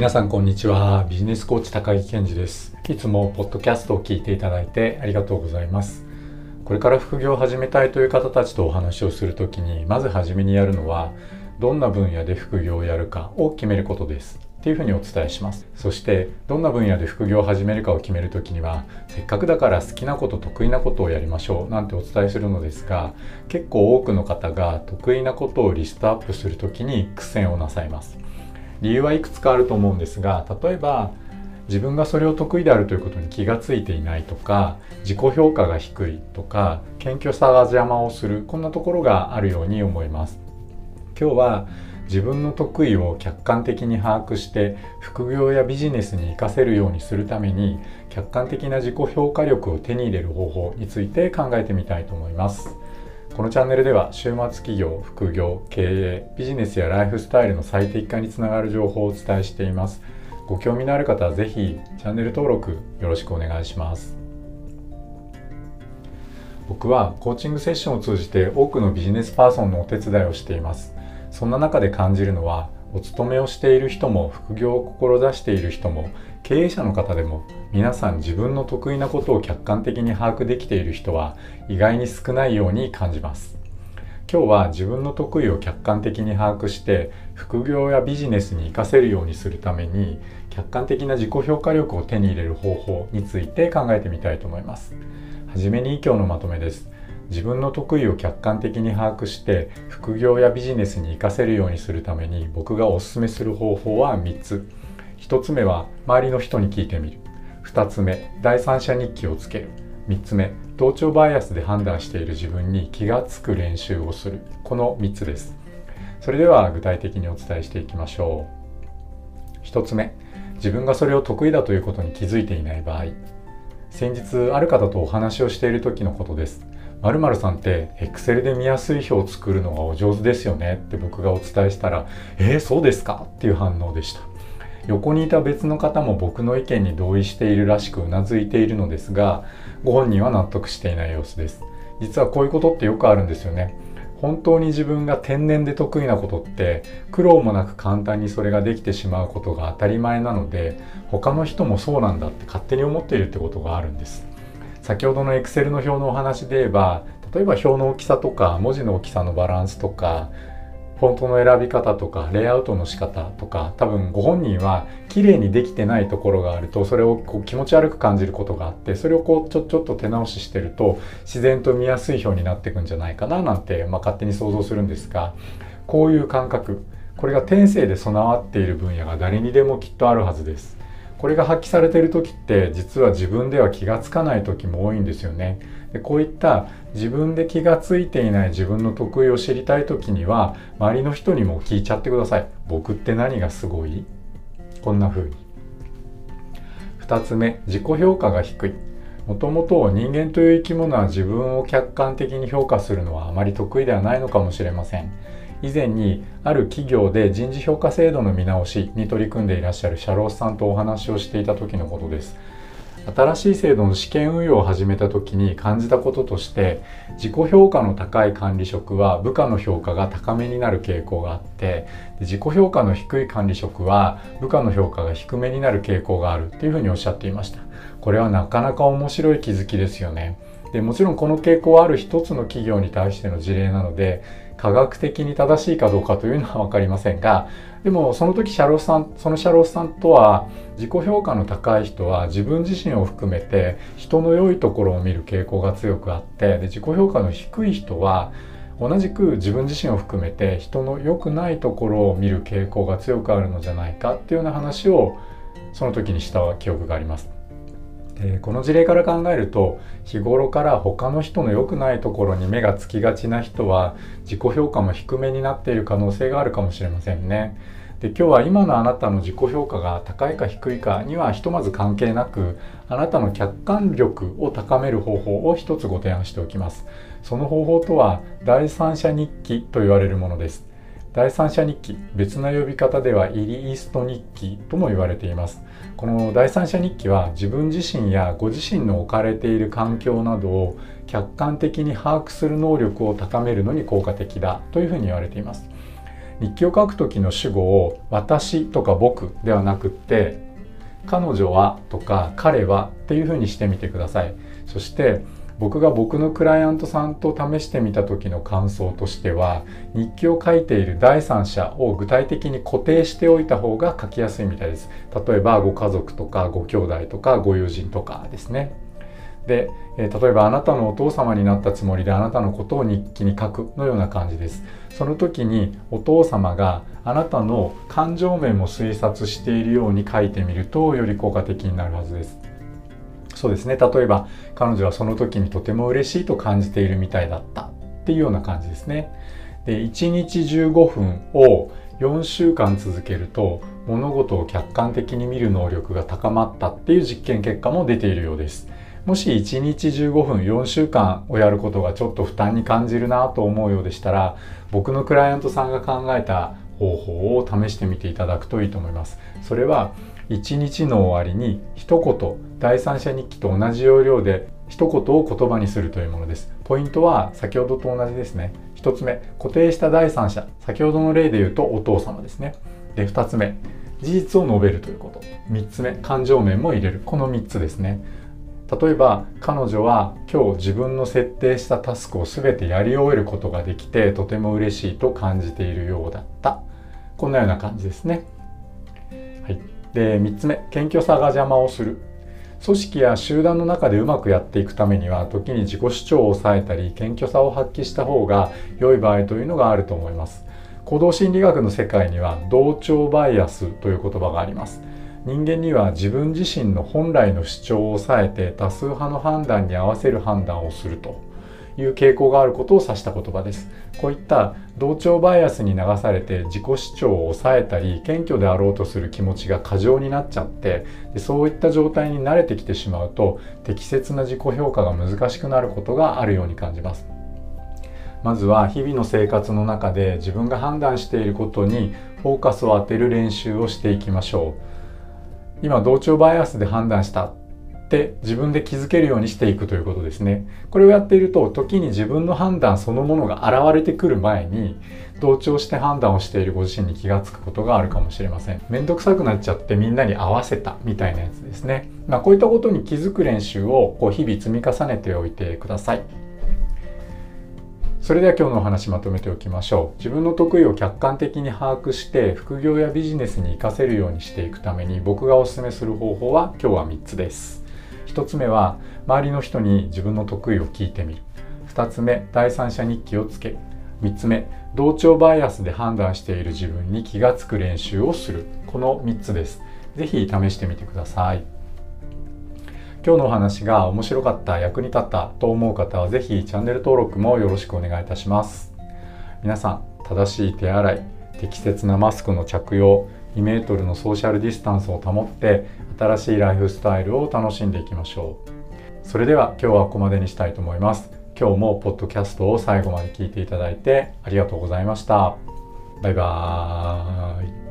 皆さんこんにちは。ビジネスコーチ高木健二です。いつもポッドキャストを聞いていただいてありがとうございます。これから副業を始めたいという方たちとお話をするときにまず初めにやるのはどんな分野で副業をやるかを決めることです。っていうふうにお伝えします。そしてどんな分野で副業を始めるかを決めるときにはせっかくだから好きなこと得意なことをやりましょうなんてお伝えするのですが結構多くの方が得意なことをリストアップするときに苦戦をなさいます。理由はいくつかあると思うんですが例えば自分がそれを得意であるということに気がついていないとか自己評価が低いとか謙虚さが邪魔をするこんなところがあるように思います。今日は自分の得意を客観的に把握して副業やビジネスに活かせるようにするために客観的な自己評価力を手に入れる方法について考えてみたいと思います。このチャンネルでは週末企業、副業、経営、ビジネスやライフスタイルの最適化につながる情報をお伝えしています。ご興味のある方はぜひチャンネル登録よろしくお願いします。僕はコーチングセッションを通じて多くのビジネスパーソンのお手伝いをしています。そんな中で感じるのはお勤めをしている人も副業を志している人も経営者の方でも皆さん自分の得意なことを客観的に把握できている人は意外に少ないように感じます。今日は自分の得意を客観的に把握して副業やビジネスに活かせるようにするために客観的な自己評価力を手に入れる方法について考えてみたいと思います。はじめに今日のまとめです。自分の得意を客観的に把握して副業やビジネスに活かせるようにするために僕がおすすめする方法は3つ。1つ目は周りの人に聞いてみる。2つ目第三者日記をつける。3つ目同調バイアスで判断している自分に気がつく練習をする。この3つです。それでは具体的にお伝えしていきましょう。1つ目自分がそれを得意だということに気づいていない場合。先日ある方とお話をしている時のことです。〇〇さんって Excel で見やすい表を作るのがお上手ですよねって僕がお伝えしたら「えー、そうですか?」っていう反応でした。横にいた別の方も僕の意見に同意しているらしくうなずいているのですがご本人は納得していない様子です。実はこういうことってよくあるんですよね。本当に自分が天然で得意なことって苦労もなく簡単にそれができてしまうことが当たり前なので他の人もそうなんだって勝手に思っているってことがあるんです。先ほどの Excel の表のお話で言えば例えば表の大きさとか文字の大きさのバランスとかフォントの選び方とかレイアウトの仕方とか多分ご本人は綺麗にできてないところがあるとそれをこう気持ち悪く感じることがあってそれをこうちょちょっと手直ししてると自然と見やすい表になっていくんじゃないかななんて、まあ、勝手に想像するんですがこういう感覚これが天性で備わっている分野が誰にでもきっとあるはずです。これが発揮されている時って実は自分では気がつかない時も多いんですよね。でこういった自分で気がついていない自分の得意を知りたい時には周りの人にも聞いちゃってください。僕って何がすごい？こんな風に。2つ目自己評価が低い。もともと人間という生き物は自分を客観的に評価するのはあまり得意ではないのかもしれません。以前にある企業で人事評価制度の見直しに取り組んでいらっしゃる社労士さんとお話をしていた時のことです新しい制度の試験運用を始めた時に感じたこととして自己評価の高い管理職は部下の評価が高めになる傾向があって自己評価の低い管理職は部下の評価が低めになる傾向があるっていうふうにおっしゃっていました。これはなかなか面白い気づきですよね。でもちろんこの傾向はある一つの企業に対しての事例なので科学的に正しいかどうかというのは分かりませんが でもその時シャロスさんそのシャロスさんとは自己評価の高い人は自分自身を含めて人の良いところを見る傾向が強くあってで自己評価の低い人は同じく自分自身を含めて人の良くないところを見る傾向が強くあるのじゃないかっていうような話をその時にした記憶があります。えこの事例から考えると日頃から他の人の良くないところに目がつきがちな人は自己評価も低めになっている可能性があるかもしれませんね。で今日は今のあなたの自己評価が高いか低いかにはひとまず関係なくあなたの客観力を高める方法を一つご提案しておきます。その方法とは第三者日記と言われるものです。第三者日記別な呼び方ではイリイスト日記とも言われています。この第三者日記は自分自身やご自身の置かれている環境などを客観的に把握する能力を高めるのに効果的だというふうに言われています。日記を書く時の主語を私とか僕ではなくって彼女はとか彼はっていうふうにしてみてください。そして僕が僕のクライアントさんと試してみた時の感想としては日記を書いている第三者を具体的に固定しておいた方が書きやすいみたいです。例えばご家族とかご兄弟とかご友人とかですね。で、え、例えばあなたのお父様になったつもりであなたのことを日記に書くのような感じです。その時にお父様があなたの感情面も推察しているように書いてみるとより効果的になるはずです。そうですね。例えば彼女はその時にとても嬉しいと感じているみたいだったっていうような感じですね。で1日15分を4週間続けると物事を客観的に見る能力が高まったっていう実験結果も出ているようです。もし1日15分4週間をやることがちょっと負担に感じるなと思うようでしたら僕のクライアントさんが考えた方法を試してみていただくといいと思います。それは1日の終わりに一言第三者日記と同じ要領で一言を言葉にするというものです。ポイントは先ほどと同じですね。1つ目固定した第三者。先ほどの例で言うとお父様ですね。で2つ目事実を述べるということ。3つ目感情面も入れる。この3つですね。例えば彼女は今日自分の設定したタスクを全てやり終えることができてとても嬉しいと感じているようだった。こんなような感じですね。で3つ目謙虚さが邪魔をする。組織や集団の中でうまくやっていくためには時に自己主張を抑えたり謙虚さを発揮した方が良い場合というのがあると思います。行動心理学の世界には同調バイアスという言葉があります。人間には自分自身の本来の主張を抑えて多数派の判断に合わせる判断をすると。いう傾向があることを指した言葉です。こういった同調バイアスに流されて自己主張を抑えたり謙虚であろうとする気持ちが過剰になっちゃってでそういった状態に慣れてきてしまうと適切な自己評価が難しくなることがあるように感じます。まずは日々の生活の中で自分が判断していることにフォーカスを当てる練習をしていきましょう。今同調バイアスで判断した。って自分で気づけるようにしていくということですね。これをやっていると時に自分の判断そのものが現れてくる前に同調して判断をしているご自身に気がつくことがあるかもしれません。めんどくさくなっちゃってみんなに合わせたみたいなやつですね。まあこういったことに気づく練習をこう日々積み重ねておいてください。それでは今日のお話まとめておきましょう。自分の得意を客観的に把握して副業やビジネスに活かせるようにしていくために僕がおすすめする方法は今日は3つです。1つ目は周りの人に自分の得意を聞いてみる。2つ目第三者日記をつけ。3つ目同調バイアスで判断している自分に気がつく練習をする。この3つです。是非試してみてください。今日のお話が面白かった役に立ったと思う方は是非チャンネル登録もよろしくお願いいたします。皆さん正しい手洗い適切なマスクの着用2メートルのソーシャルディスタンスを保って新しいライフスタイルを楽しんでいきましょう。それでは今日はここまでにしたいと思います。今日もポッドキャストを最後まで聞いていただいてありがとうございました。バイバーイ。